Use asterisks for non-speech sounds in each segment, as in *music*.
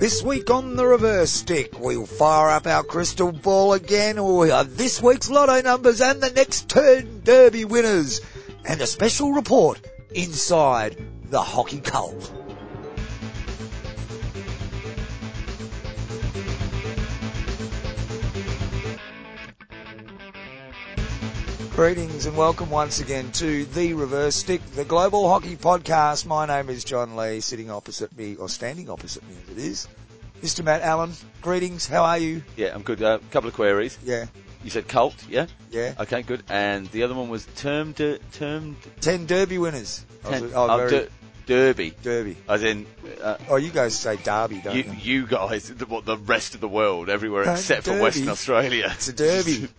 This week on the reverse stick, we'll fire up our crystal ball again. We have this week's lotto numbers and the next turn derby winners, and a special report inside the hockey cult. Greetings and welcome once again to the Reverse Stick, the Global Hockey Podcast. My name is John Lee, sitting opposite me, or standing opposite me as it is, Mr. Matt Allen. Greetings, how are you? Yeah, I'm good. A uh, couple of queries. Yeah, You said cult, yeah? yeah. Okay, good. And the other one was termed, termed, Ten Derby winners. ten, oh, oh, very der- derby. Derby. As in, uh, Oh, you guys say Derby, don't you, you? you guys, the, what, the rest of the world, everywhere except for. Western Australia. It's a Derby. *laughs*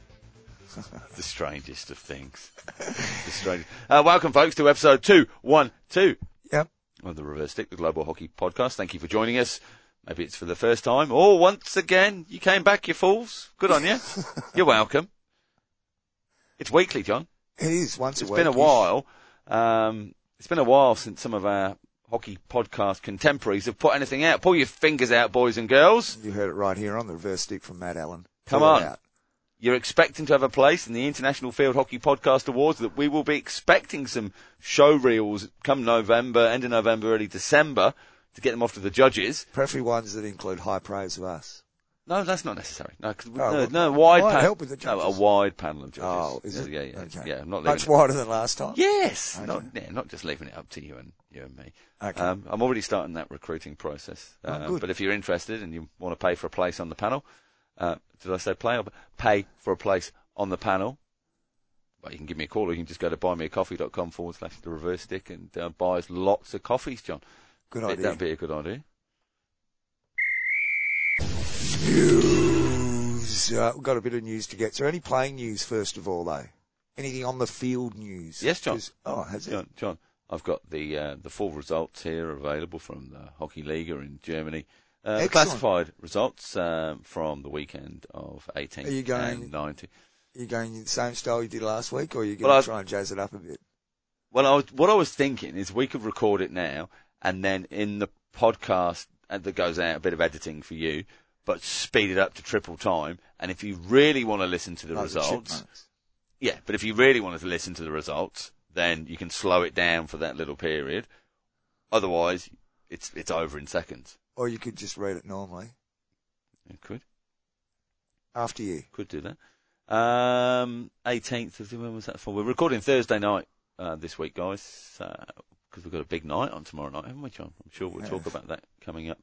*laughs* the strangest of things. the strangest. Uh, welcome, folks, to episode 212 yep. of the Reverse Stick, the Global Hockey Podcast. Thank you for joining us. Maybe it's for the first time, or once again, you came back, you fools. Good on you. *laughs* You're welcome. It's weekly, John. It is once It's a. It's been a while. Um, it's been a while since some of our hockey podcast contemporaries have put anything out. Pull your fingers out, boys and girls. You heard it right here on the Reverse Stick from Matt Allen. Come Pull on. You're expecting to have a place in the International Field Hockey Podcast Awards. That we will be expecting some show reels come November, end of November, early December, to get them off to the judges. Preferably ones that include high praise of us. No, that's not necessary. No, 'cause we- Oh, no, well, no, wide might pan- help with the no, a wide panel of judges. Oh, is yeah, it? Yeah, yeah, Okay. yeah. I'm not Much it- wider than last time. Yes, Okay. not yeah, not just leaving it up to you and you and me. Okay. Um, I'm already starting that recruiting process. Oh, Uh, good. but if you're interested and you want to pay for a place on the panel, uh, did I say play or pay for a place on the panel? Well, you can give me a call or you can just go to buymeacoffee.com forward slash the reverse stick and uh, buy us lots of coffees, John. Good idea. That'd be a good idea. News. Uh, we've got a bit of news to get. So any playing news first of all though? Anything on the field news? Yes, John. Oh, has it? John, John, I've got the uh, the full results here available from the Hockey Liga in Germany. Uh, classified results um, from the weekend of 18th Are you going- and 19th. you going the same style you did last week, or are you going Well, to try and jazz it up a bit? Well, I was, what I was thinking is we could record it now, and then in the podcast uh, that goes out, a bit of editing for you, but speed it up to triple time. And if you really want to listen to the Like results, chipmunks. yeah, but if you really wanted to listen to the results, then you can slow it down for that little period. Otherwise, it's it's over in seconds. Or you could just read it normally. You could After you. could do that. Um, 18th of when was that for? We're recording Thursday night uh, this week, guys, because we've got a big night on tomorrow night, haven't we, John? I'm sure we'll talk about that coming up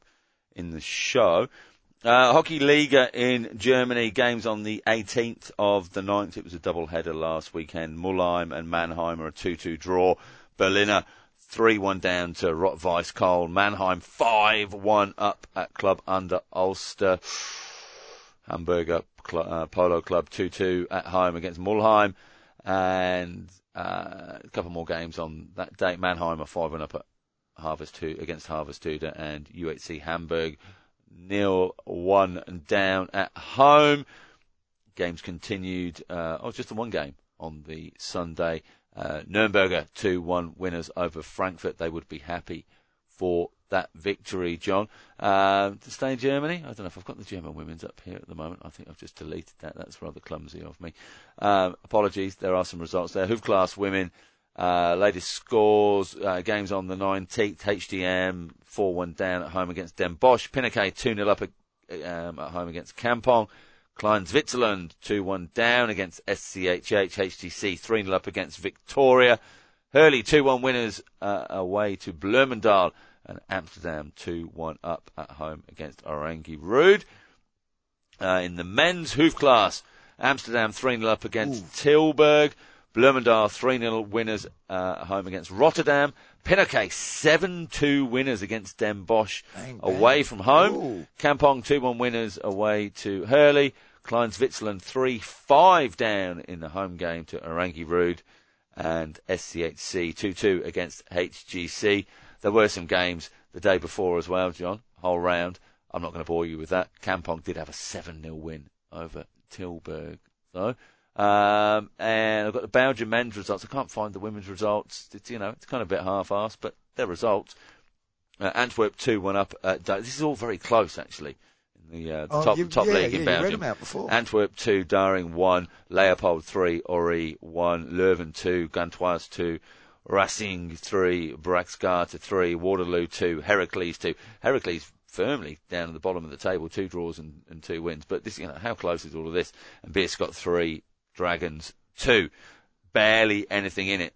in the show. Uh, Hockey Liga in Germany, games on the 18th of the 9th. It was a double header last weekend. Mulheim and Mannheim are a 2-2 draw. Berliner 3-1 down to Rot-Weiss Köln. Mannheim 5-1 up at Club under Ulster. Hamburger uh, Polo Club 2-2 at home against Mulheim. And uh, a couple more games on that date. Mannheim are 5-1 up at Harvest 2 against Harvest Tudor and UHC Hamburg nil one down at home. Games continued. Uh, oh, just the one game on the Sunday. Uh, Nürnberger 2-1 winners over Frankfurt. They would be happy for that victory, John. Uh, to stay in Germany, I don't know if I've got the German women's up here at the moment. I think I've just deleted that. That's rather clumsy of me. Um, apologies. There are some results there. Hoof class women. Uh, latest scores, uh, games on the 19th, HDM 4-1 down at home against Den Bosch, Pinoké 2-0 up at, um, at home against Kampong, Klein Switzerland 2-1 down against SCHC, HTC 3-0 up against Victoria, Hurley 2-1 winners uh, away to Bloemendaal, and Amsterdam 2-1 up at home against Oranje-Rood. Uh, in the men's hoof class, Amsterdam 3-0 up against Tilburg. Bloemendal 3-0 winners uh, at home against Rotterdam. Pinoké 7-2 winners against Den Bosch Bang, bang. away from home. Ooh. Kampong 2-1 winners away to Hurley. Klein Switzerland 3-5 down in the home game to Oranje-Rood. And SCHC 2-2 against HGC. There were some games the day before as well, John. Whole round. I'm not going to bore you with that. Kampong did have a 7-0 win over Tilburg. though. um, and I've got the Belgian men's results. I can't find the women's results. It's, you know, it's kind of a bit half-assed, but they're results. Uh, Antwerp 2 1 up. Uh, this is all very close, actually. The, uh, Oh, top, you- top yeah, league yeah, in Belgium. them out before. Antwerp 2, Daring 1, Leopold 3, Orée 1, Leuven 2, Gantoise 2, Racing 3, Braxgata 3, Waterloo 2, Heracles 2. Heracles firmly down at the bottom of the table, two draws and, and two wins. But this, you know, how close is all of this? And Beerschot 3, Dragons 2. Barely anything in it.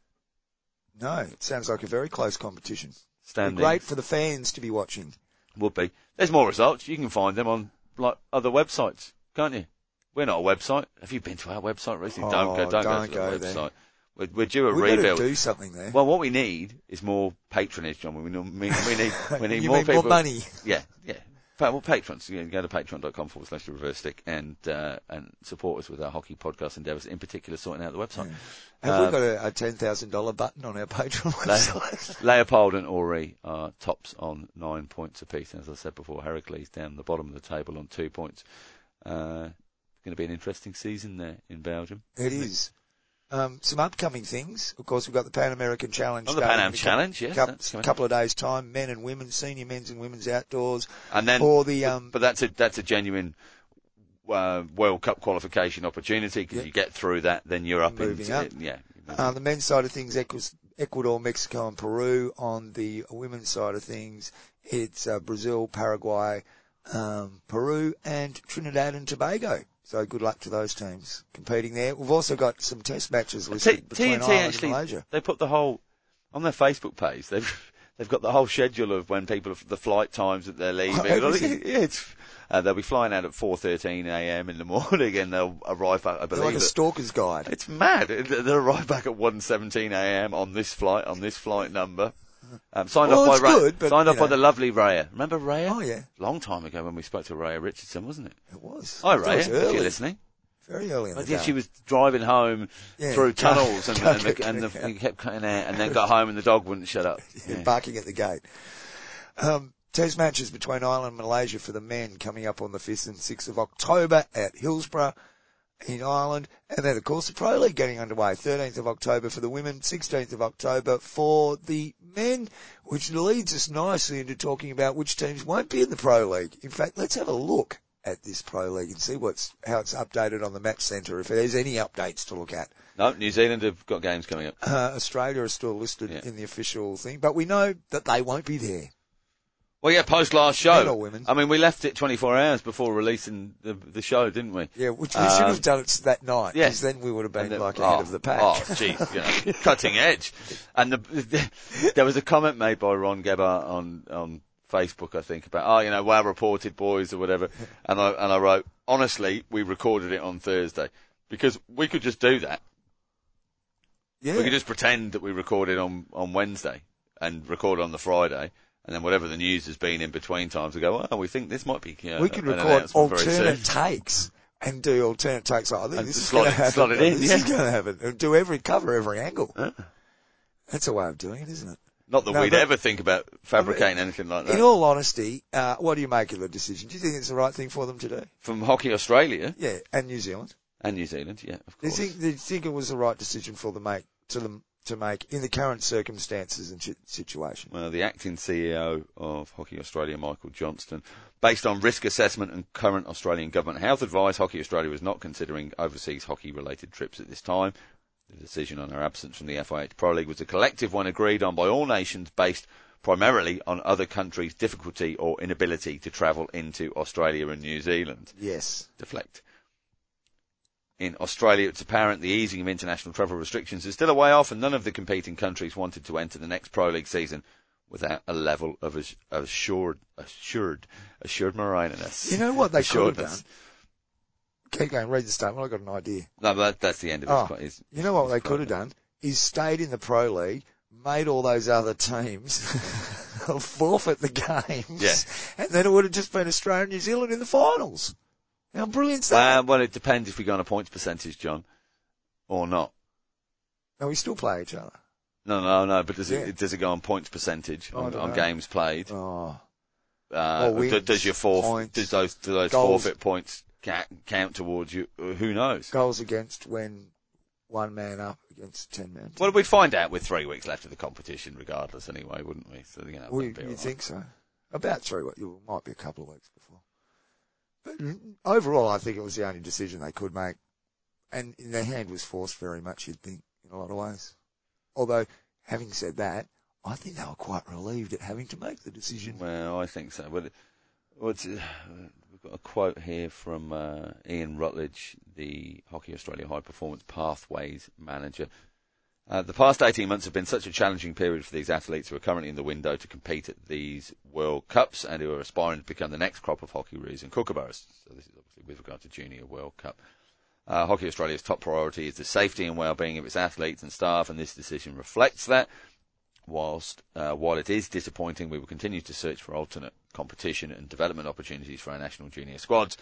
No, it sounds like a very close competition. Standing. great for the fans to be watching. Would be. There's more results. You can find them on like other websites, can't you? We're not a website. Have you been to our website recently? don't go. Oh, Don't, don't go to the website. We're, we're due a to rebuild. do something there. Well, what we need is more patronage, John. We need, we need, we need *laughs* more mean people. more money? Yeah, yeah. Well, patrons. You know, go to patreon.com forward slash reverse stick and, uh, and support us with our hockey podcast endeavours, in particular sorting out the website. Have Uh, we got a, a ten thousand dollar button on our Patreon website? *laughs* Leopold and Orée are tops on nine points apiece. As I said before, Heracles down the bottom of the table on two points. Uh, going to be an interesting season there in Belgium. it is. Um, some upcoming things. Of course, we've got the Pan American Challenge. Oh, the Pan Am Challenge, yes, cou- that's couple of days time. Men and women, senior men's and women's outdoors. And then, Or the, but- um, but that's a that's a genuine uh, World Cup qualification opportunity because Yeah. you get through that, then you're up Moving in up. yeah. On the men's side of things, Ecuador, Mexico, and Peru. On the women's side of things, it's uh, Brazil, Paraguay, um, Peru, and Trinidad and Tobago. So good luck to those teams competing there. We've also got some test matches T- listed between TNT Ireland actually and Malaysia. they put the whole on their Facebook page. They've *laughs* they've got the whole schedule of when people the flight times that they're leaving. *laughs* everything. *laughs* yeah, it's, uh, they'll be flying out at 4:13 a.m. in the morning and they'll arrive back. I They're like a stalker's guide. It's mad. They'll arrive back at 1:17 a.m. on this flight, on this flight number. *laughs* Um, signed Well, off by Ray, good, but, signed off by the lovely Raya. Remember Raya? Oh yeah, Long time ago when we spoke to Raya Richardson, wasn't it? it was. Hi It was Raya, if you're listening. very early in the But yeah, she was driving home Yeah. through *laughs* tunnels and, and, the, and the, *laughs* kept cutting out, and then got home and the dog wouldn't shut up. Yeah. barking at the gate. Um, test matches between Ireland and Malaysia for the men coming up on the 5th and 6th of October at Hillsborough in Ireland. And then, of course, the Pro League getting underway. 13th of October for the women, 16th of October for the men, which leads us nicely into talking about which teams won't be in the Pro League. In fact, let's have a look at this Pro League and see what's, how it's updated on the Match Centre, if there's any updates to look at. No, New Zealand have got games coming up. Uh, Australia is still listed Yeah. in the official thing, but we know that they won't be there. Well, yeah, post last show. I mean, we left it 24 hours before releasing the, the show, didn't we? Yeah, which we Um, should have done it that night, because then we would have been And the- like ahead oh, of the pack. Oh, gee, you know, *laughs* cutting edge. And the, there was a comment made by Ron Gebhardt on on Facebook, I think, about oh, you know, well reported boys or whatever. *laughs* And I and I wrote, honestly, we recorded it on Thursday because we could just do that. yeah, We could just pretend that we recorded on on Wednesday and record on the Friday. And then whatever the news has been in between times, we go, oh, we think this might be. You know, we could record announcement very soon." alternate takes and do alternate takes. Like, I think And this is going to happen. slot it in, This yeah. is going to happen. And do every cover every angle. Huh? That's a way of doing it, isn't it? Not that No, we'd ever think about fabricating anything like that. In all honesty, uh, what do you make of the decision? Do you think it's the right thing for them to do? From Hockey Australia Yeah, and New Zealand. and New Zealand, yeah, of Do you course. think, do you think it was the right decision for them make to them to make in the current circumstances and situation? Well, the acting CEO of Hockey Australia, Michael Johnston, based on risk assessment and current Australian government health advice, Hockey Australia was not considering overseas hockey-related trips at this time. The decision on our absence from the FIH Pro League was a collective one agreed on by all nations based primarily on other countries' difficulty or inability to travel into Australia and New Zealand. Yes. deflect. In Australia, it's apparent the easing of international travel restrictions is still a way off, and none of the competing countries wanted to enter the next Pro League season without a level of assured, assured, assured marininess. You know what they could have done? Keep going, read the statement. I've got an idea. No, but that, that's the end of Oh. it. It's- You know what it's they could quite- have done is stayed in the Pro League, made all those other teams *laughs* forfeit the games, Yeah. and then it would have just been Australia and New Zealand in the finals. How brilliant's that? Uh, well, it depends if we go on a points percentage, John, or not. no, we still play each other. No, no, no. But does Yeah. it does it go on points percentage on, on games played? Oh, Uh, Or wins, does your forf- points, does those do those goals. forfeit points ca- count towards you? Uh, Who knows? goals against when one man up against ten man. Well, we'd find out with three weeks left of the competition, regardless, anyway, wouldn't we? So you know, Well, you right. think so? About three weeks. It might be a couple of weeks before. But overall, I think it was the only decision they could make, and their hand was forced very much. You'd think in a lot of ways. Although, having said that, I think they were quite relieved at having to make the decision. Well, I think so. What's, uh, we've got a quote here from uh, Ian Rutledge, the Hockey Australia High Performance Pathways manager. Uh, the past 18 months have been such a challenging period for these athletes who are currently in the window to compete at these World Cups and who are aspiring to become the next crop of Hockeyroos and kookaburras. So this is obviously with regard to Junior World Cup. Uh, hockey Australia's top priority is the safety and well-being of its athletes and staff, and this decision reflects that. Whilst uh, while it is disappointing, we will continue to search for alternate competition and development opportunities for our national junior squads,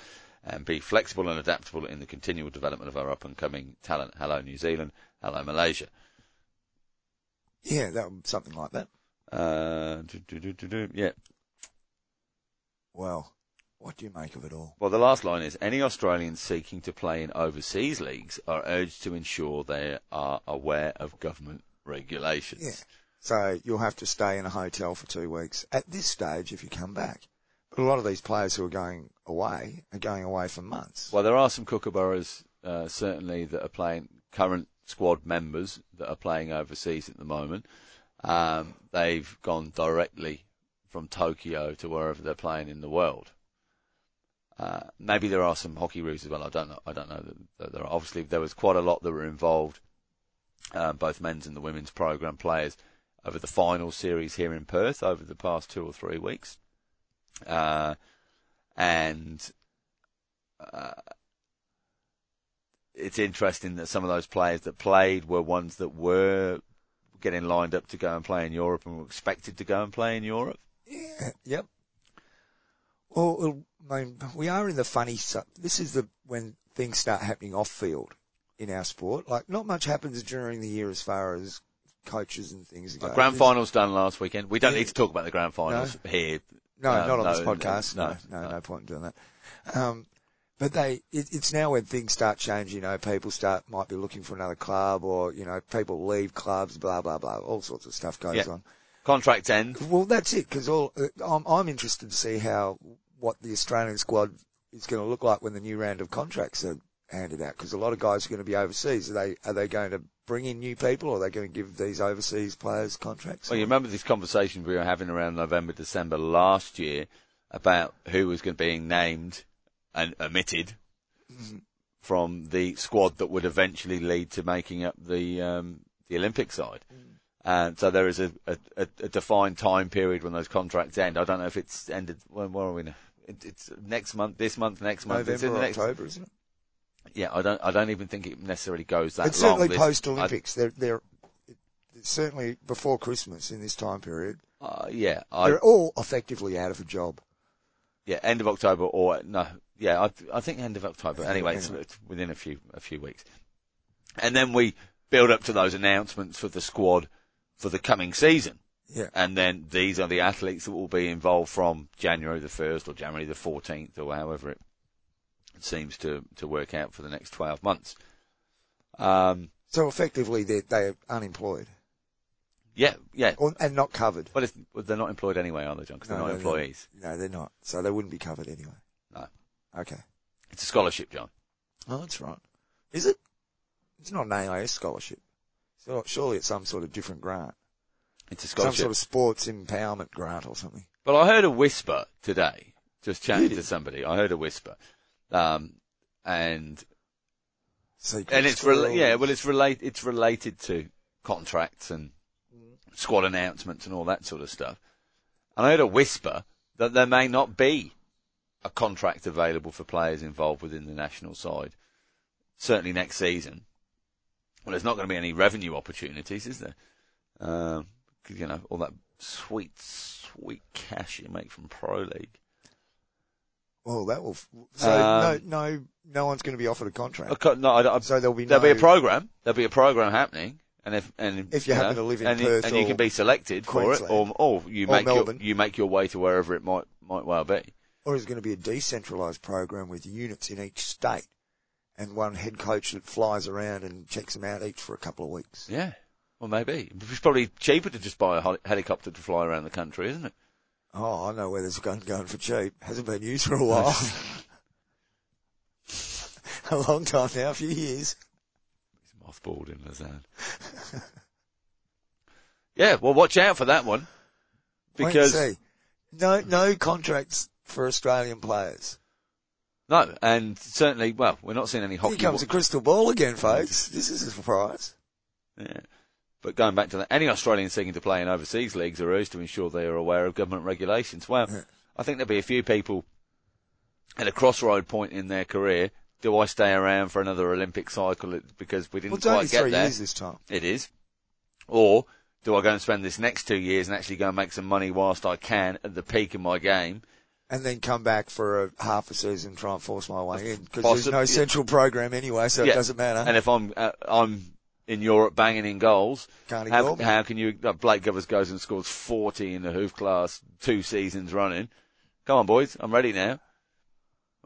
and be flexible and adaptable in the continual development of our up-and-coming talent. Hello, New Zealand. Hello, Malaysia. Yeah, that something like that. Uh, do, do, do. Yeah. Well, what do you make of it all? Well, the last line is any Australians seeking to play in overseas leagues are urged to ensure they are aware of government regulations. Yeah. So you'll have to stay in a hotel for two weeks at this stage if you come back. But a lot of these players who are going away are going away for months. Well, there are some kookaburras uh, certainly that are playing current squad members that are playing overseas at the moment. Um, they've gone directly from Tokyo to wherever they're playing in the world. Uh, maybe there are some Hockeyroos as well. I don't know. I don't know. There are. Obviously, there was quite a lot that were involved, uh, both men's and the women's program players over the final series here in Perth over the past two or three weeks. Uh, and uh, it's interesting that some of those players that played were ones that were getting lined up to go and play in Europe and were expected to go and play in Europe. Yeah. Yep. Well, I mean, we are in the funny. This is the when things start happening off field in our sport. Like, not much happens during the year as far as coaches and things go. The grand finals done last weekend. We don't Yeah. need to talk about the grand finals here. No, Um, not on no, this podcast. No, no, no, no, no. point in doing that. Um, but they, it, it's now when things start changing. You know, people start might be looking for another club, or you know, people leave clubs. Blah blah blah. All sorts of stuff goes Yeah. on. Contracts end. Well, that's it. Because all uh, I'm, I'm interested to see how what the Australian squad is going to look like when the new round of contracts are handed out. Because a lot of guys are going to be overseas. Are they are they going to bring in new people, or are they going to give these overseas players contracts? Well, you remember this conversation we were having around November, December last year about who was going to be named and omitted from the squad that would eventually lead to making up the um, the Olympic side. And so there is a, a, a defined time period when those contracts end. I don't know if it's ended. When, where are we now? It, it's next month, this month, next month. it's in November, the next. October, isn't it? Yeah, I don't. I don't even think it necessarily goes that It's long. certainly post Olympics. They're they're it's certainly before Christmas in this time period. Uh, yeah, I, They're all effectively out of a job. Yeah, end of October or no, yeah, I, I think end of October. Anyway, it's, it's within a few a few weeks, and then we build up to those announcements for the squad for the coming season, Yeah. and then these are the athletes that will be involved from January the first or January the fourteenth or however it seems to to work out for the next twelve months. Um, So effectively, they're they're unemployed yeah, yeah, or, and not covered. but it's, well, they're not employed anyway, are they, John? Because they're No, not no, no. employees. No, they're not. So they wouldn't be covered anyway. No. Okay. It's a scholarship, John. Oh, that's right. Is it? It's not an AIS scholarship. So surely it's some sort of different grant. It's a scholarship. Some scholarship. sort of sports empowerment grant or something. But I heard a whisper today, just chatting Really? to somebody. I heard a whisper, um, and Secret and it's rela- yeah, well, it's relate it's related to contracts and squad announcements and all that sort of stuff. And I heard a whisper that there may not be a contract available for players involved within the national side, certainly next season. Well, there's not going to be any revenue opportunities, is there? Um you know all that sweet, sweet cash you make from pro league. Well, that will. f- So Um, no, no, no one's going to be offered a contract. Okay, no, I, I, So there'll be there'll no, be a program. There'll be a program happening, and if and If you happen know, to live in and, you- Perth and you can be selected for it, or or you Or make your, you make your way to wherever it might might well be. or is it going to be a decentralised program with units in each state, and one head coach that flies around and checks them out each for a couple of weeks. Yeah. Well, maybe. It's probably cheaper to just buy a helicopter to fly around the country, isn't it? Oh, I know where there's a gun going for cheap. Hasn't been used for a while. *laughs* *laughs* a long time now, a few years. It's mothballed in Lausanne. *laughs* yeah, well, watch out for that one. Because, see. no, no contracts for Australian players. no, and certainly, well, we're not seeing any Here hockey. comes a crystal ball again, folks. This is a surprise. Yeah. But going back to that, any Australians seeking to play in overseas leagues are urged to ensure they are aware of government regulations. Well, Yeah. I think there'll be a few people at a crossroad point in their career. Do I stay around for another Olympic cycle because we didn't Well, quite get three there? years this time. It is. Or do I go and spend this next two years and actually go and make some money whilst I can at the peak of my game? And then come back for a half a season, try and force my way in. Because there's no central program anyway, so Yeah. it doesn't matter. And if I'm uh, I'm in Europe banging in goals, Can't how, how can you? Uh, Blake Govers goes and scores 40 in the hoof class two seasons running. Come on, boys, I'm ready now.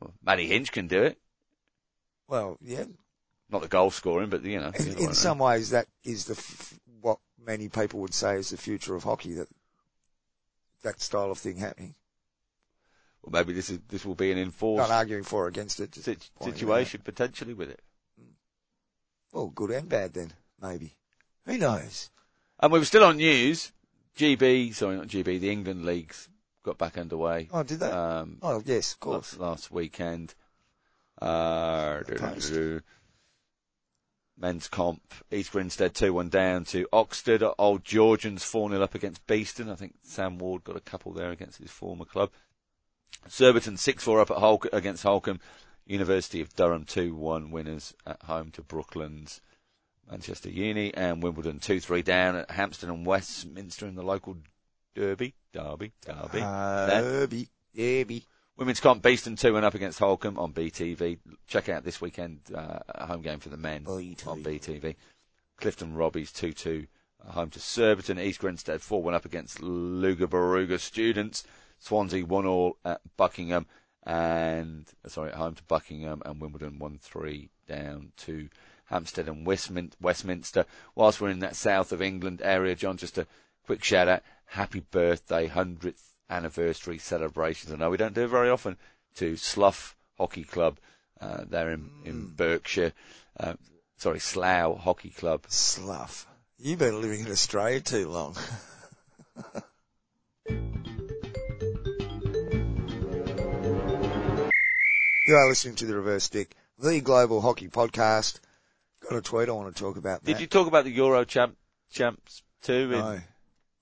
Well, Matty Hinch can do it. Well, yeah. Not the goal scoring, but you know. In, in some ways, that is the f- what many people would say is the future of hockey. That that style of thing happening. Well, maybe this is this will be an enforced Not arguing for or against it. Just sit- pointing it situation potentially with it. Well, good and bad then, maybe. Who knows? And we were still on news. GB, sorry, not GB, the England leagues got back underway. Oh, did they? Um, oh, yes, of course. last, last weekend. Uh, *laughs* men's comp, East Grinstead 2-1 down to Oxford. Old Georgians 4-0 up against Beeston. I think Sam Ward got a couple there against his former club. Surbiton 6-4 up at Holc- against Holcombe. University of Durham 2-1 winners at home to Brooklands. Manchester Uni and Wimbledon 2-3 down at Hampstead and Westminster in the local derby. Derby. Derby. Derby. Derby. Women's comp Beeston 2 and up against Holcombe on BTV. Check out this weekend, uh, a home game for the men BTV. on BTV. Clifton Robbies 2-2 uh, home to Surbiton. East Grinstead 4-1 up against Loughborough students. Swansea 1 all at Buckingham and, uh, sorry, at home to Buckingham and Wimbledon 1-3 down to Hampstead and Westmin- Westminster. Whilst we're in that south of England area, John, just a quick shout out. Happy birthday, 100th anniversary celebrations. I know we don't do it very often to Slough Hockey Club, uh, there in, in Berkshire. Uh, sorry, Slough Hockey Club. Slough. You've been living in Australia too long. *laughs* you are listening to the Reverse Stick, the Global Hockey Podcast. Got a tweet I want to talk about. Did Matt. you talk about the Euro champ, champs too? In, No.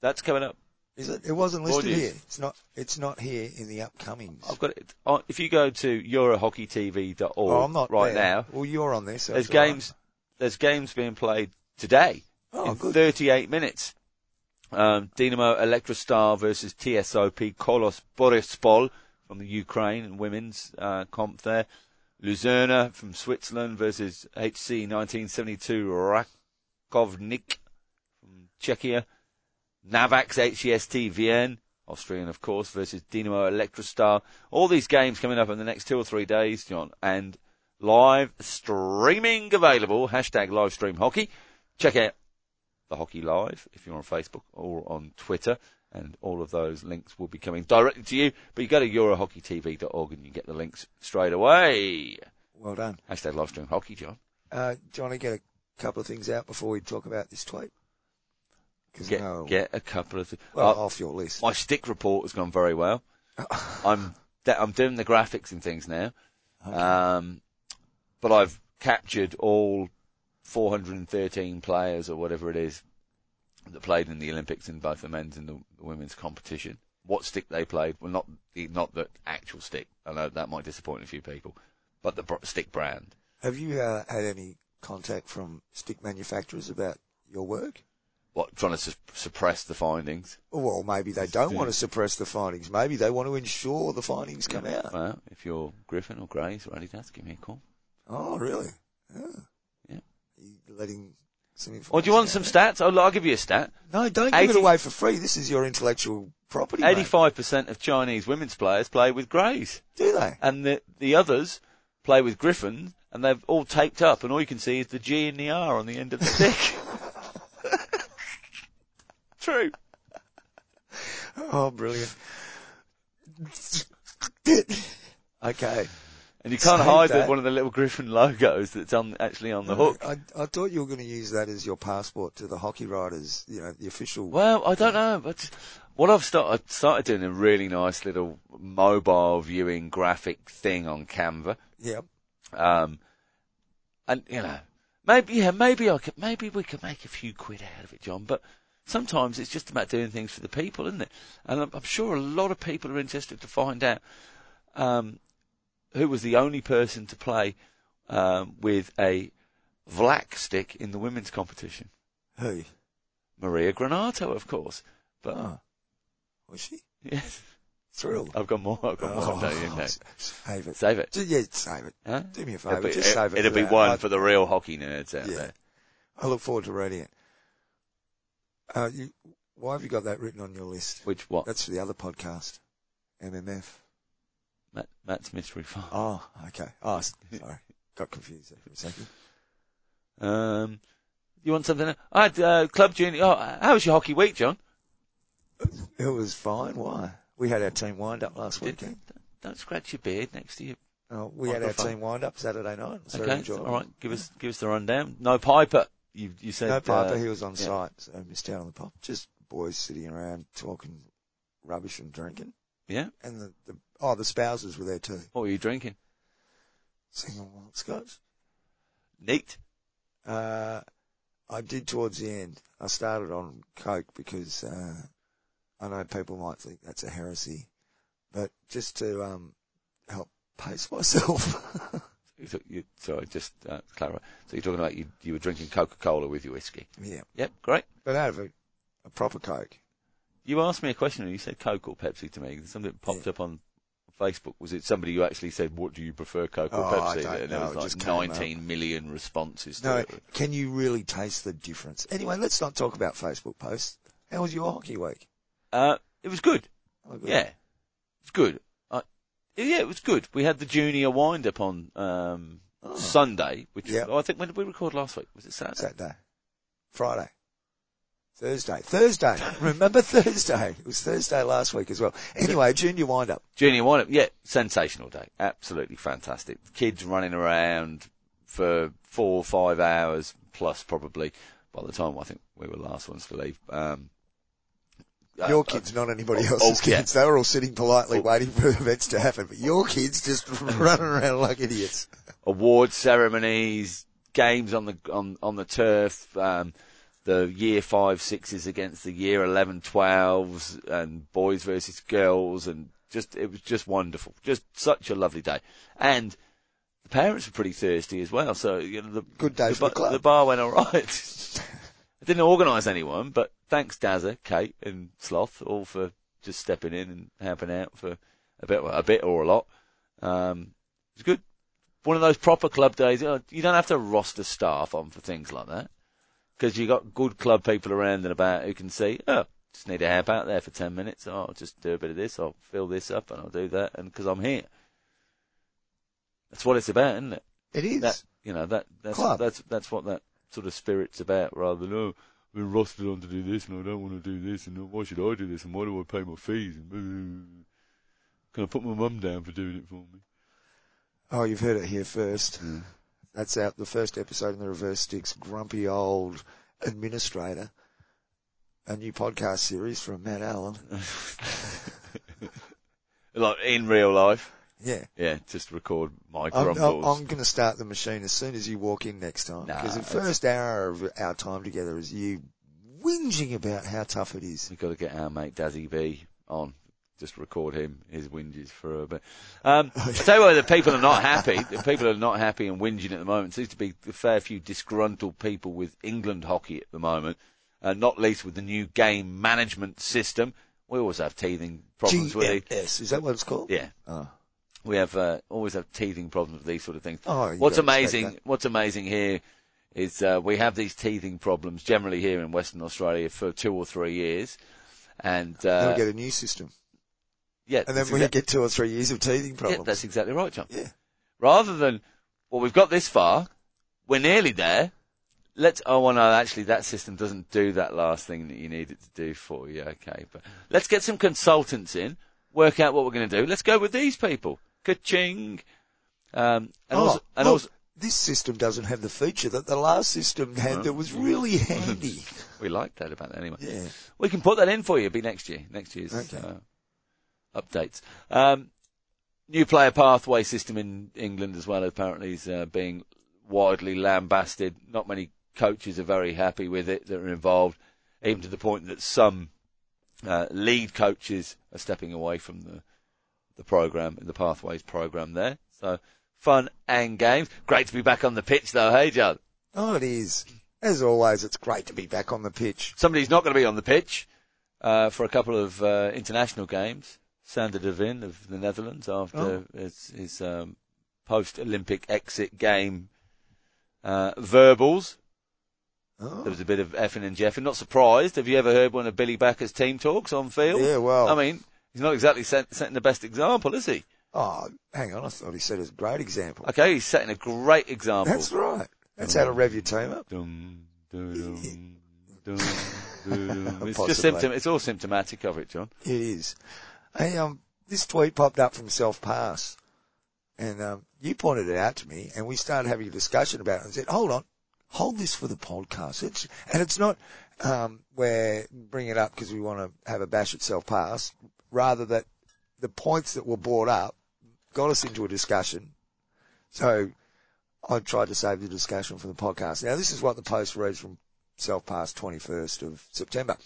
That's coming up. Is it? It wasn't listed here. It's not. It's not here in the upcomings. I've got it. Oh, if you go to EuroHockeyTV.org oh, I'm not right there. now, Well, you're on this. So there's all right. games. There's games being played today Oh, in good. 38 minutes. Um, Dinamo Elektrostal versus TSOP Kolos Borispol from the Ukraine and women's uh, comp there. Luzerna from Switzerland versus HC 1972 Rakovnik from Czechia. Navax HEST Vienne, Austrian of course, versus Dinamo Elektrostal. All these games coming up in the next two or three days, John, and live streaming available. Hashtag live stream hockey. Check out the Hockey Live if you're on Facebook or on Twitter, and all of those links will be coming directly to you. But you go to EuroHockeyTV.org and you get the links straight away. Well done. Hashtag live stream hockey, John. Uh, want to get a couple of things out before we talk about this tweet? Get no, get a couple of. Th- well, Uh, off your list. my stick report has gone very well. *laughs* I'm I'm doing the graphics and things now. Um, but I've captured all 413 players or whatever it is that played in the Olympics in both the men's and the women's competition. What stick they played? Well, not the not the actual stick. I know that might disappoint a few people, but the br- stick brand. Have you uh, had any contact from stick manufacturers about your work? What trying to su- suppress the findings? Well, maybe they don't Yeah. want to suppress the findings. Maybe they want to ensure the findings come out. Well, if you're Gryphon or Grays or Adidas, give me a call. Oh, really? Yeah. Yeah. You letting some information Or do you want some there? stats? Look, I'll give you a stat. No, don't give it away for free. This is your intellectual property. 85% of Chinese women's players play with Grays. Do they? And the, the others play with Gryphon and they've all taped up, and all you can see is the G and the R on the end of the stick. *laughs* True. Oh, brilliant. okay. And you can't Save hide that. one of the little Gryphon logos that's on actually on the hook. I, I thought you were going to use that as your passport to the hockey riders, you know, the official. Well, I don't know, but what I've started, started doing a really nice little mobile viewing graphic thing on Canva. Yep. Um, and you know, maybe yeah, maybe I could, maybe we could make a few quid out of it, John. But sometimes it's just about doing things for the people, isn't it? And I'm, I'm sure a lot of people are interested to find out um, who was the only person to play um, with a Vlack stick in the women's competition. Who? Maria Granatto, of course. But Oh. Was she? yes, Thrilled. I've got more. I've got more. No, you know. Save it. Save it. Ju- Yeah, save it. Huh? Do me a favour. Just save it. it'll be one for the real hockey nerds out Yeah. there. I look forward to reading it. Uh, you, why have you got that written on your list? Which what? That's for the other podcast. MMF. Matt, Matt's mystery farm. Oh, okay. *laughs* Oh, sorry. Got confused there for a second. Um, you want something? I had uh, club junior. Oh, how was your hockey week, John? It was fine. Why? We had our team wind up last Did- weekend. Don't scratch your beard next to you. Oh, we had our team wind up Saturday night. Very Okay, enjoyable. all right. Give us give us the rundown. No Piper. You you said No Piper, uh, he was on yeah. site, so I missed out on the pop. Just boys sitting around talking rubbish and drinking. yeah. And the, the oh, the spouses were there too. What were you drinking? Single malt scotch. Neat. Uh, I did towards the end. I started on Coke because, uh, I know people might think that's a heresy, but just to, um, help pace *laughs* myself. Took- you- sorry, just uh, clarify. So you're talking about you you were drinking Coca Cola with your whiskey. yeah. Yep, great. But out of a, a proper Coke. You asked me a question and you said Coke or Pepsi to me. Something popped up on Facebook. Was it somebody who actually said, "What do you prefer, Coke or Oh, I Pepsi?" don't and know, there it was like came up. 19 million responses to No, it. can you really taste the difference? Anyway, let's not talk about Facebook posts. How was your hockey week? Uh, it was good. Oh, good. Yeah, it's good. Yeah, it was good. We had the junior wind up on um, Oh. Sunday, which Yep. oh, I think when did we record last week? Was it Saturday? Saturday. Friday. Thursday. Thursday. *laughs* Remember Thursday? It was Thursday last week as well. Anyway, junior wind up. Junior wind up. Yeah, sensational day. Absolutely fantastic. Kids running around for four or five hours plus probably by the time I think we were the last ones to leave. Um, Your uh, kids, not anybody oh, else's oh, yeah. kids. They were all sitting politely Oh. waiting for events to happen, but your kids just *laughs* running around like idiots. award ceremonies, games on the on on the turf, um, the year five sixes against the year eleven twelves, and boys versus girls, and just it was just wonderful, just such a lovely day, and the parents were pretty thirsty as well. So you know the Good day the, for the club. the bar went all right. *laughs* I didn't organise anyone, but thanks Dazza, Kate, and Sloth all for just stepping in and helping out for a bit, a bit or a lot. Um, it was good one of those proper club days. You don't have to roster staff on for things like that because you've got good club people around and about who can see. Oh, just need to help out there for ten minutes. Oh, I'll just do a bit of this. I'll fill this up and I'll do that, and because I'm here. That's what it's about, isn't it? It is. That you know that that's Club. that's that's what that sort of spirit's about, rather than oh, been rostered on to do this and I don't want to do this and why should I do this and why do I pay my fees and can I put my mum down for doing it for me? oh, you've heard it here first. Mm. That's out the first episode in the Reverse Sticks. Grumpy old administrator. A new podcast series from Matt Allen. *laughs* like in real life. Yeah. Yeah, just record my I'm, I'm, grumbles. I'm going to start the machine as soon as you walk in next time. Nah, Because the first hour of our time together is you whinging about how tough it is. We've got to get our mate Dazzy B on. Just record him, his whinges for a bit. Um, *laughs* I tell you what, the people are not happy. The people are not happy and whinging at the moment. Seems to be a fair few disgruntled people with England hockey at the moment, uh, not least with the new game management system. We always have teething problems with it. GMS, is that what it's called? Yeah, Oh. We have uh, always have teething problems with these sort of things. Oh, What's amazing, what's amazing here is uh, we have these teething problems generally here in Western Australia for two or three years, and Then uh, we get a new system. yeah, And then we exact- get two or three years of teething yeah, problems. that's exactly right, John. Yeah. Rather than well, we've got this far. We're nearly there. Let's, oh, well, no, actually that system doesn't do that last thing that you need it to do for you. Okay. But let's get some consultants in, work out what we're going to do. Let's go with these people. Ka-ching. Um, and oh, also, and look, also, this system doesn't have the feature that the last system had that was really *laughs* handy. we like that about that anyway. yeah. We can put that in for you. It'll be next year. Next year's Okay. uh, updates. Um, new player pathway system in England as well. Apparently, is uh, being widely lambasted. Not many coaches are very happy with it that are involved, even to the point that some uh, lead coaches are stepping away from the the program, the pathways program there. So fun and games. Great to be back on the pitch though. Hey, John. Oh, it is. As always, it's great to be back on the pitch. Somebody's not going to be on the pitch uh, for a couple of uh, international games. Sander de Wijn of the Netherlands after Oh. his, his um, post-Olympic exit game uh, verbals. Oh. There was a bit of effing and jeffing. Not surprised. Have you ever heard one of Billy Bakker's team talks on field? Yeah, well. I mean, he's not exactly set, setting the best example, is he? Oh, hang on. I thought he said it was a great example. Okay, he's setting a great example. That's right. That's how to rev your team up. Dum, dum, dum, *laughs* dum, dum. It's just symptom. It's all symptomatic of it, John. It is. Hey, um, this tweet popped up from Self Pass, and um, you pointed it out to me, and we started having a discussion about it. And said, "Hold on, hold this for the podcast." It's and it's not um, we're bringing it up because we want to have a bash at Self Pass, rather that the points that were brought up got us into a discussion. So I tried to save the discussion for the podcast. Now, this is what the post reads from Self Pass 21st of September.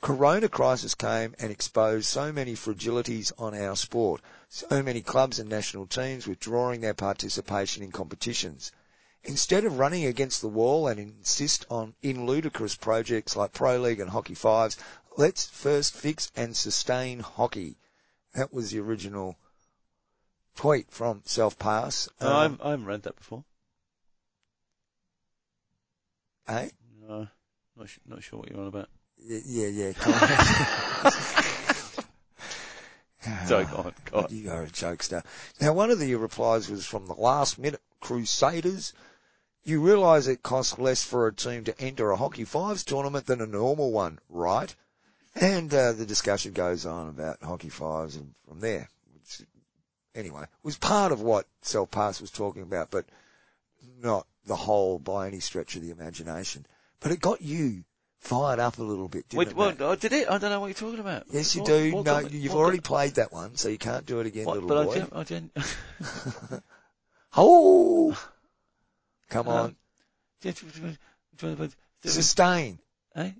Corona crisis came and exposed so many fragilities on our sport. So many clubs and national teams withdrawing their participation in competitions. Instead of running against the wall and insist on in ludicrous projects like Pro League and Hockey Fives, let's first fix and sustain hockey. That was the original tweet from Self Pass. No, I'm, I haven't read that before. eh? No, not, sh- not sure what you're on about. Y- Yeah, yeah. Sorry, *laughs* go on, go on. You are a jokester. Now, one of the replies was from the last minute Crusaders. You realise it costs less for a team to enter a Hockey Fives tournament than a normal one, right? And uh, the discussion goes on about Hockey Fives and from there. Which, anyway, was part of what Self Pass was talking about, but not the whole by any stretch of the imagination. But it got you fired up a little bit, didn't Wait, it? Matt? oh, did it? I don't know what you're talking about. Yes, you What- do. what no, you've what already played that one, so you can't do it again, little but boy. I didn't. I didn't. Oh, come Um, on, Sustain. Eh?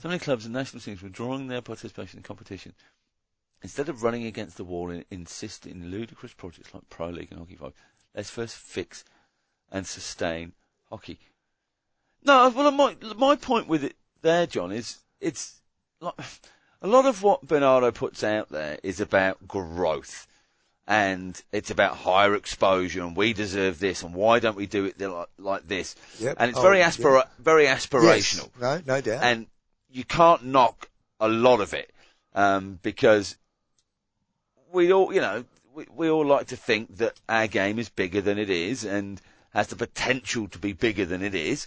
So many clubs and national teams withdrawing their participation in competition. Instead of running against the wall and insisting in ludicrous projects like Pro League and Hockey Five, let's first fix and sustain hockey. No, well, my my point with it there, John, is it's like *sighs* a lot of what Bernardo puts out there is about growth, and it's about higher exposure, and we deserve this, and why don't we do it like, like this? Yep. And it's Oh, very aspira- very aspirational Yes. No, no doubt. and you can't knock a lot of it um, because we all, you know, we, we all like to think that our game is bigger than it is and has the potential to be bigger than it is.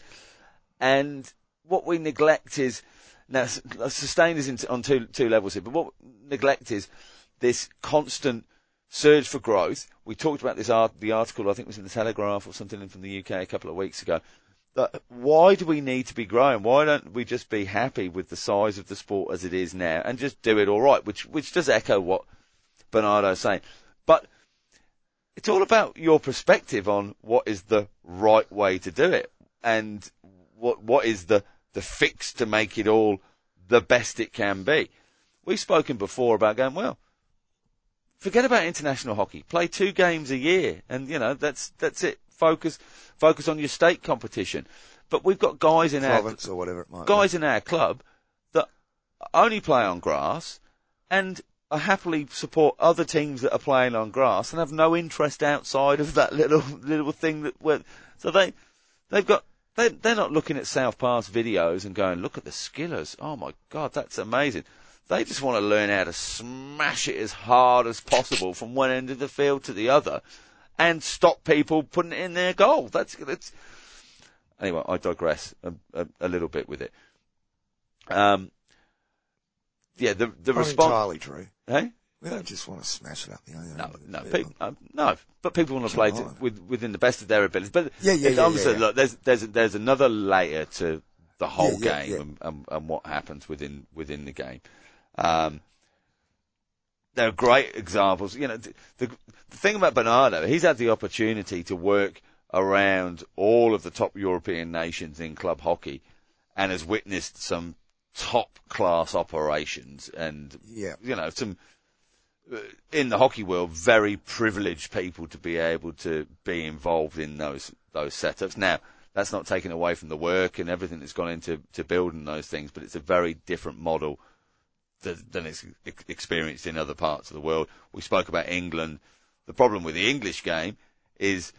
And what we neglect is now sustain is in, on two two levels here, but what we neglect is this constant surge for growth. We talked about this art, the article I think was in the Telegraph or something from the UK a couple of weeks ago. Why do we need to be growing? Why don't we just be happy with the size of the sport as it is now and just do it all right? Which which does echo what Bernardo's saying, but it's all about your perspective on what is the right way to do it and what what is the the fix to make it all the best it can be. We've spoken before about going well. Forget about international hockey. Play two games a year, and you know that's that's it. Focus focus on your state competition. But we've got guys in our Province or whatever it might guys in our club that only play on grass and are happily support other teams that are playing on grass and have no interest outside of that little little thing that we so they they've got they they're not looking at Self Pass videos and going look at the skillers oh my god that's amazing they just want to learn how to smash it as hard as possible from one end of the field to the other and stop people putting it in their goal. That's that's. Anyway, I digress a, a, a little bit with it. Um, yeah, the the Not response. entirely true. Hey? We don't just want to smash it up the onion. No, no, uh, no. But people want to play to, with, within the best of their abilities. But Yeah, yeah, yeah, yeah, look, there's there's there's another layer to the whole Yeah, yeah, game yeah. And, and, and what happens within within the game. Um, there are great examples. You know, the, the the thing about Bernardo, he's had the opportunity to work around all of the top European nations in club hockey, and has witnessed some top class operations and Yeah. you know some uh, in the hockey world very privileged people to be able to be involved in those those setups. Now that's not taken away from the work and everything that's gone into to building those things, but it's a very different model than, it's experienced in other parts of the world. We spoke about England. The problem with the English game is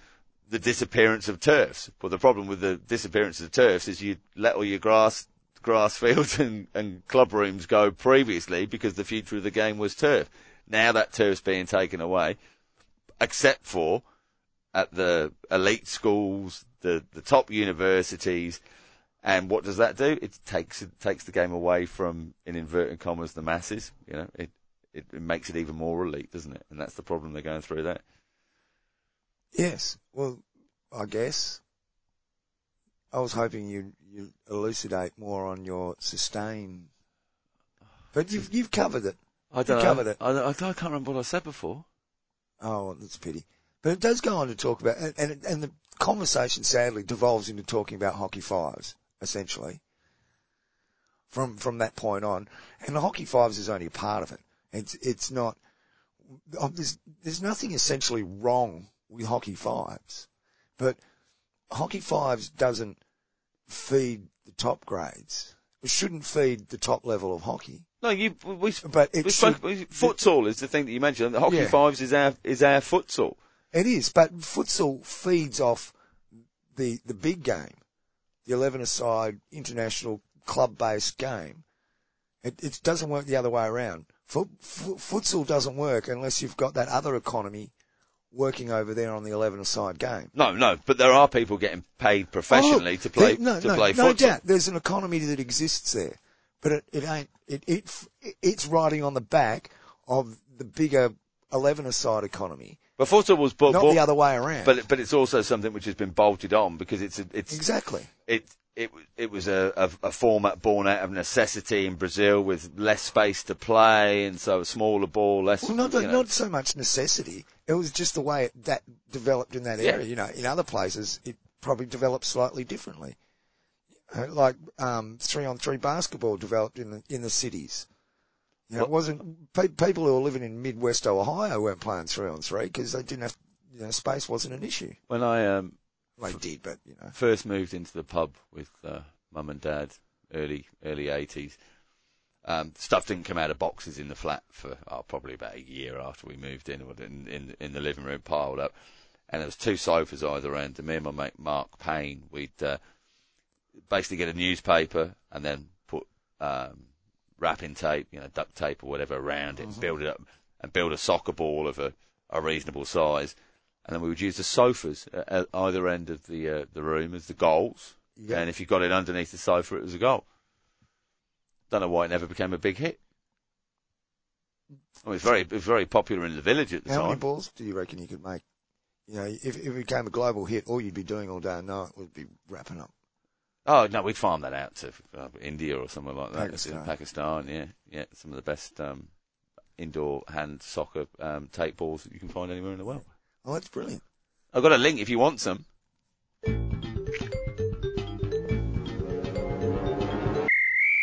the disappearance of turfs. Well, the problem with the disappearance of turfs is you let all your grass grass fields *laughs* and, and club rooms go previously because the future of the game was turf. Now that turf's being taken away, except for at the elite schools, the, the top universities, and what does that do? It takes it takes the game away from, in inverted commas, the masses. You know, it, it it makes it even more elite, doesn't it? And that's the problem they're going through there. Yes. Well, I guess. I was hoping you you elucidate more on your sustain. But you've you've covered it. I don't covered it. I, I, I can't remember what I said before. Oh, that's a pity. But it does go on to talk about, and, and, and the conversation sadly devolves into talking about hockey fives, essentially. From, from that point on. And the hockey fives is only a part of it. It's, it's not, oh, there's, there's nothing essentially wrong with hockey fives. But hockey fives doesn't feed the top grades. It shouldn't feed the top level of hockey. No, you we But it we should, spoke, futsal is the thing that you mentioned. The hockey Yeah. fives is our is our futsal. It is, but futsal feeds off the the big game, the eleven aside international club based game. It it doesn't work the other way around. Fut, fu- futsal doesn't work unless you've got that other economy working over there on the eleven aside game. No, no, but there are people getting paid professionally Oh, to play there- no, to no, play no futsal. doubt. There's an economy that exists there, but it, it ain't. It, it it's riding on the back of the bigger eleven aside economy, But futsal was but, not but, the other way around. but but it's also something which has been bolted on because it's a, it's exactly. it it it was a, a a format born out of necessity in Brazil with less space to play and so a smaller ball, less. Well, not not so much necessity. It was just the way it, that developed in that Yeah. area. You know, in other places it probably developed slightly differently. Uh, like um, three on three basketball developed in the in the cities. You know, it wasn't pe- people who were living in Midwest Ohio weren't playing three on three because they didn't have you know space wasn't an issue. when I um They did, but you know. first moved into the pub with uh, mum and dad, early early eighties. Um, stuff didn't come out of boxes in the flat for oh, probably about a year after we moved in, in, in in the living room piled up, and there was two sofas either end. And me and my mate Mark Payne, we'd uh, basically get a newspaper and then put um, wrapping tape, you know, duct tape or whatever around it, build it up, and build a soccer ball of a, a reasonable size. And then we would use the sofas at, either end of the uh, the room as the goals. And if you got it underneath the sofa, it was a goal. Don't know why it never became a big hit. Well, it was very, it was very popular in the village at the time. How many balls do you reckon you could make? You know, if, if it became a global hit, all you'd be doing all day and night would be wrapping up. Oh no, we'd farm that out to uh, India or somewhere like that. Pakistan. Pakistan, yeah, yeah, some of the best um, indoor hand soccer um, tape balls that you can find anywhere in the world. Oh, that's brilliant. I've got a link if you want some.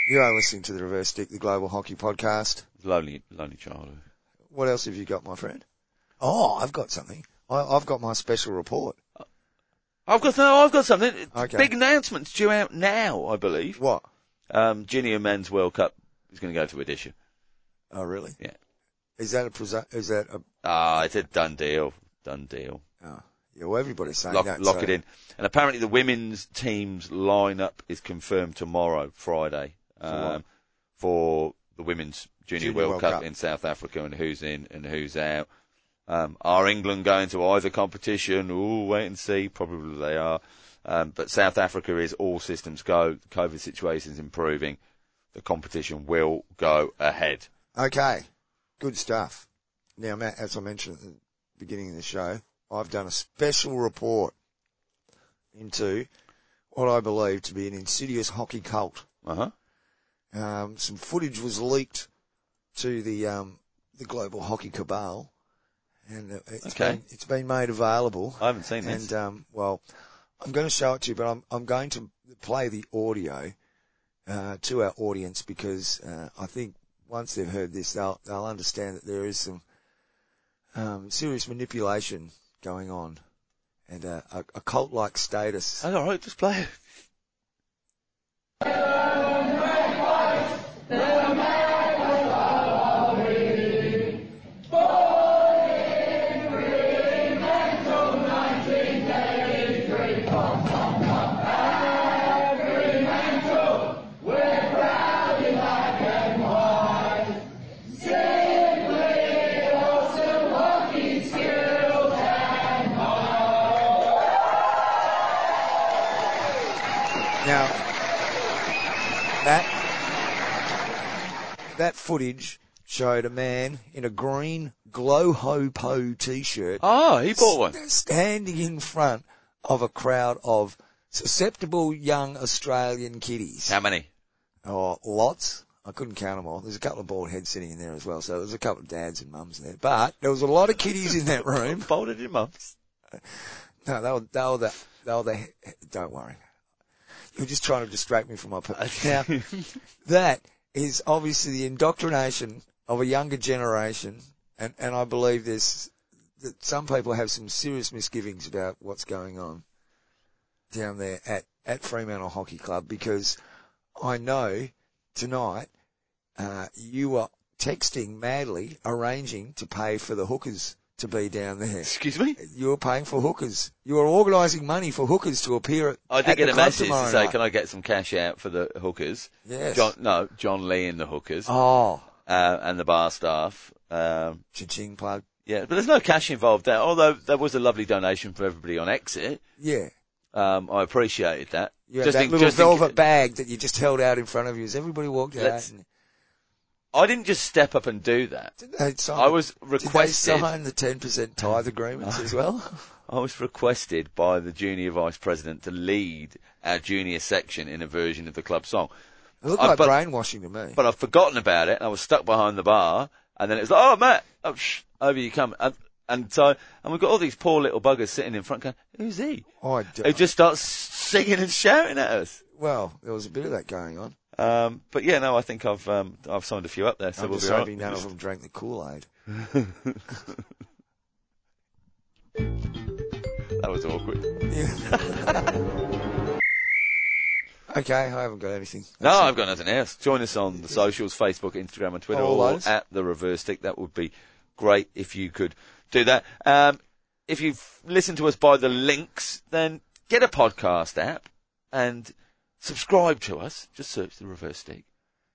You are listening to the Reverse Stick, the Global Hockey Podcast. Lonely, lonely childhood. What else have you got, my friend? Oh, I've got something. I, I've got my special report. I've got no, I've got something. Okay. Big announcement due out now, I believe. What? Um, Junior Men's World Cup is going to go to Odisha. Oh, really? Yeah. Is that a presu- is that a? Ah, it's a done deal. Done deal. Oh, yeah. Well, everybody's saying Lock, that. lock so- it in. And apparently the women's team's lineup is confirmed tomorrow, Friday, um, for the women's Junior, Junior World, World Cup, Cup. in South Africa and who's in and who's out. Um, are England going to either competition? Ooh, wait and see. Probably they are. Um, but South Africa is all systems go. The COVID situation is improving. The competition will go ahead. Okay, good stuff. Now, Matt, as I mentioned at the beginning of the show, I've done a special report into what I believe to be an insidious hockey cult. Uh huh. Um, some footage was leaked to the um, the global hockey cabal, and uh, it's Okay. been it's been made available. I haven't seen this. And um, well, I'm going to show it to you, but I'm I'm going to play the audio uh, to our audience because uh, I think once they've heard this, they'll they'll understand that there is some um, serious manipulation going on, and uh, a, a cult-like status. Oh, all right, just play it. That footage showed a man in a green glow ho po t-shirt Oh, he bought one. st- standing in front of a crowd of susceptible young Australian kiddies. How many? Oh, lots. I couldn't count them all. There's a couple of bald heads sitting in there as well, so there's a couple of dads and mums there. But there was a lot of kiddies in that room. *laughs* Folded in mums. No, they were, they were the, they were the, don't worry. You're just trying to distract me from my purpose. Now, that is obviously the indoctrination of a younger generation, and, and I believe there's, that some people have some serious misgivings about what's going on down there at, at Fremantle Hockey Club because I know tonight, uh, you were texting madly, arranging to pay for the hookers to be down there. Excuse me? You were paying for hookers. You were organising money for hookers to appear at, I did get a message to say, can I get some cash out for the hookers? Yes. John, no, John Lee and the hookers, Oh, uh, and the bar staff. Um, cha-ching plug. yeah, but there's no cash involved there, although there was a lovely donation for everybody on exit. Yeah. Um, I appreciated that. You had Just that in- little just in- velvet bag that you just held out in front of you as everybody walked out. And, I didn't just step up and do that. did they sign, I was did they requested. sign the 10% tithe agreements as well? *laughs* *laughs* I was requested by the junior vice president to lead our junior section in a version of the club song. It looked I- like but- brainwashing to me. But I've forgotten about it, and I was stuck behind the bar, and then it was like, oh, Matt, oh, shh, over you come. And, and so, and we've got all these poor little buggers sitting in front going, who's he? I d- Who just starts singing and shouting at us. well, there was a bit of that going on. Um, but yeah, no, I think I've, um, I've signed a few up there, so I'm we'll just be all hoping right. none of them drank the Kool-Aid. *laughs* That was awkward. *laughs* okay, I haven't got anything. No, That's it. I've got nothing else. Join us on the socials, Facebook, Instagram and Twitter, All those. at the reverse stick. That would be great if you could do that. Um, if you've listened to us by the links, then get a podcast app and subscribe to us. Just search the reverse stick.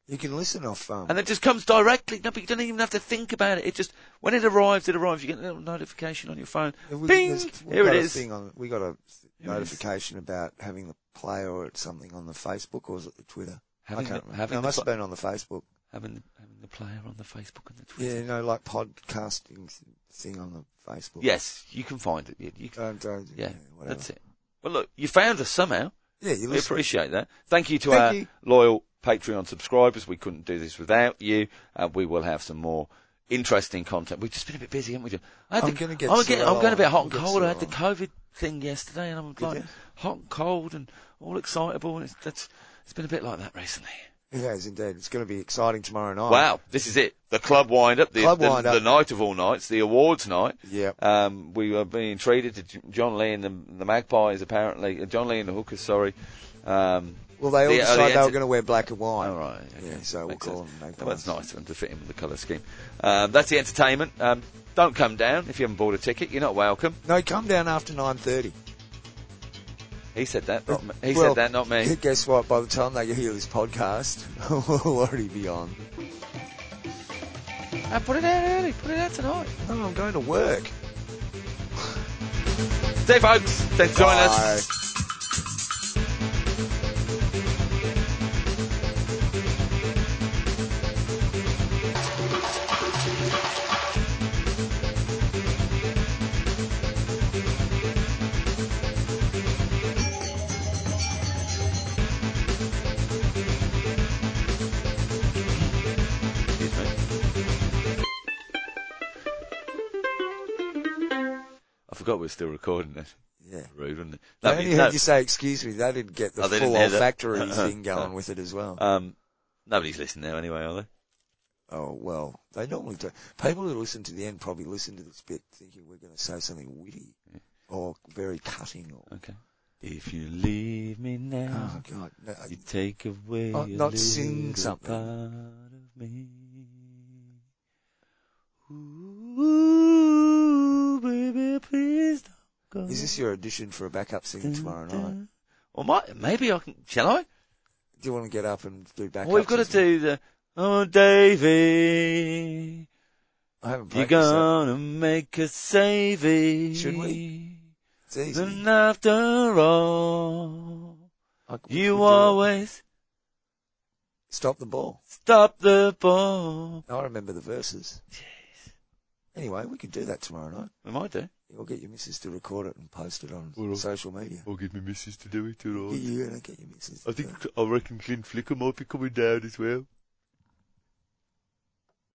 You can listen off, um, And it just comes directly. No, but you don't even have to think about it. It just, when it arrives, it arrives. You get a little notification on your phone. we- Bing! Here it is. On, we got a Here notification about having the player or something on the Facebook, or was it the Twitter? Having I can't the- remember. no, it must have been on the Facebook. Having the, having the player on the Facebook and the Twitter. Yeah, you know, like podcasting thing on the Facebook. Yes, you can find it. You, you can, Don't, don't, yeah, whatever. that's it. Well, look, you found us somehow. Yeah, you We appreciate that. Thank you to Thank our you. loyal Patreon subscribers. We couldn't do this without you. Uh, we will have some more interesting content. We've just been a bit busy, haven't we? I had I'm gonna get I'm, getting, I'm going a bit hot and cold. I had the COVID thing yesterday, and I'm like hot and cold and all excitable, and it's that's it's been a bit like that recently. It has indeed. It's going to be exciting tomorrow night. Wow, this is it. The club wind up, the, Club the, wind up. the night of all nights, the awards night. Yep. Um, we are being treated to John Lee and the, the Magpies apparently, uh, John Lee and the Hookers, sorry. Um, Well, they all The- uh, decided the they were going to wear black and white. all right. Okay. Yeah, so we'll call sense. them magpies. Well, that's nice of them to fit in with the colour scheme. Um, that's the entertainment. Um, don't come down if you haven't bought a ticket. You're not welcome. No, come down after 9.30. He said that. Not me. He Well, said that, not me. Guess what? By the time they hear this podcast, *laughs* we'll already be on. Uh, put it out early. Put it out tonight. No, I'm going to work. See folks. Thanks for joining us. Forgot we're still recording this. Yeah. Rude, wasn't it? I only no, heard you say excuse me. They didn't get the Oh, full didn't hear that? olfactory *laughs* thing going with it as well. um, nobody's listening now anyway, are they? Oh, well, they normally do. People who listen to the end probably listen to this bit thinking we're going to say something witty or very cutting or, Okay. If you leave me now, oh God, no, you take away a not sing something. part of me. Ooh, baby, please don't go. is this your audition for a backup singer tomorrow night? Or might, maybe I can, shall I? Do you want to get up and do backup? Well, we've got to do the, oh Davy, I haven't you're practiced gonna make a savey. Should we? It's easy. And after all, I- we you could do it. always Stop the ball. stop the ball. I remember the verses. Anyway, we could do that tomorrow night. We might do. We'll get your missus to record it and post it on Well, social media. I'll get my missus to do it, Yeah, You're going to get your missus. to I do think, I reckon Clint Flicker might be coming down as well.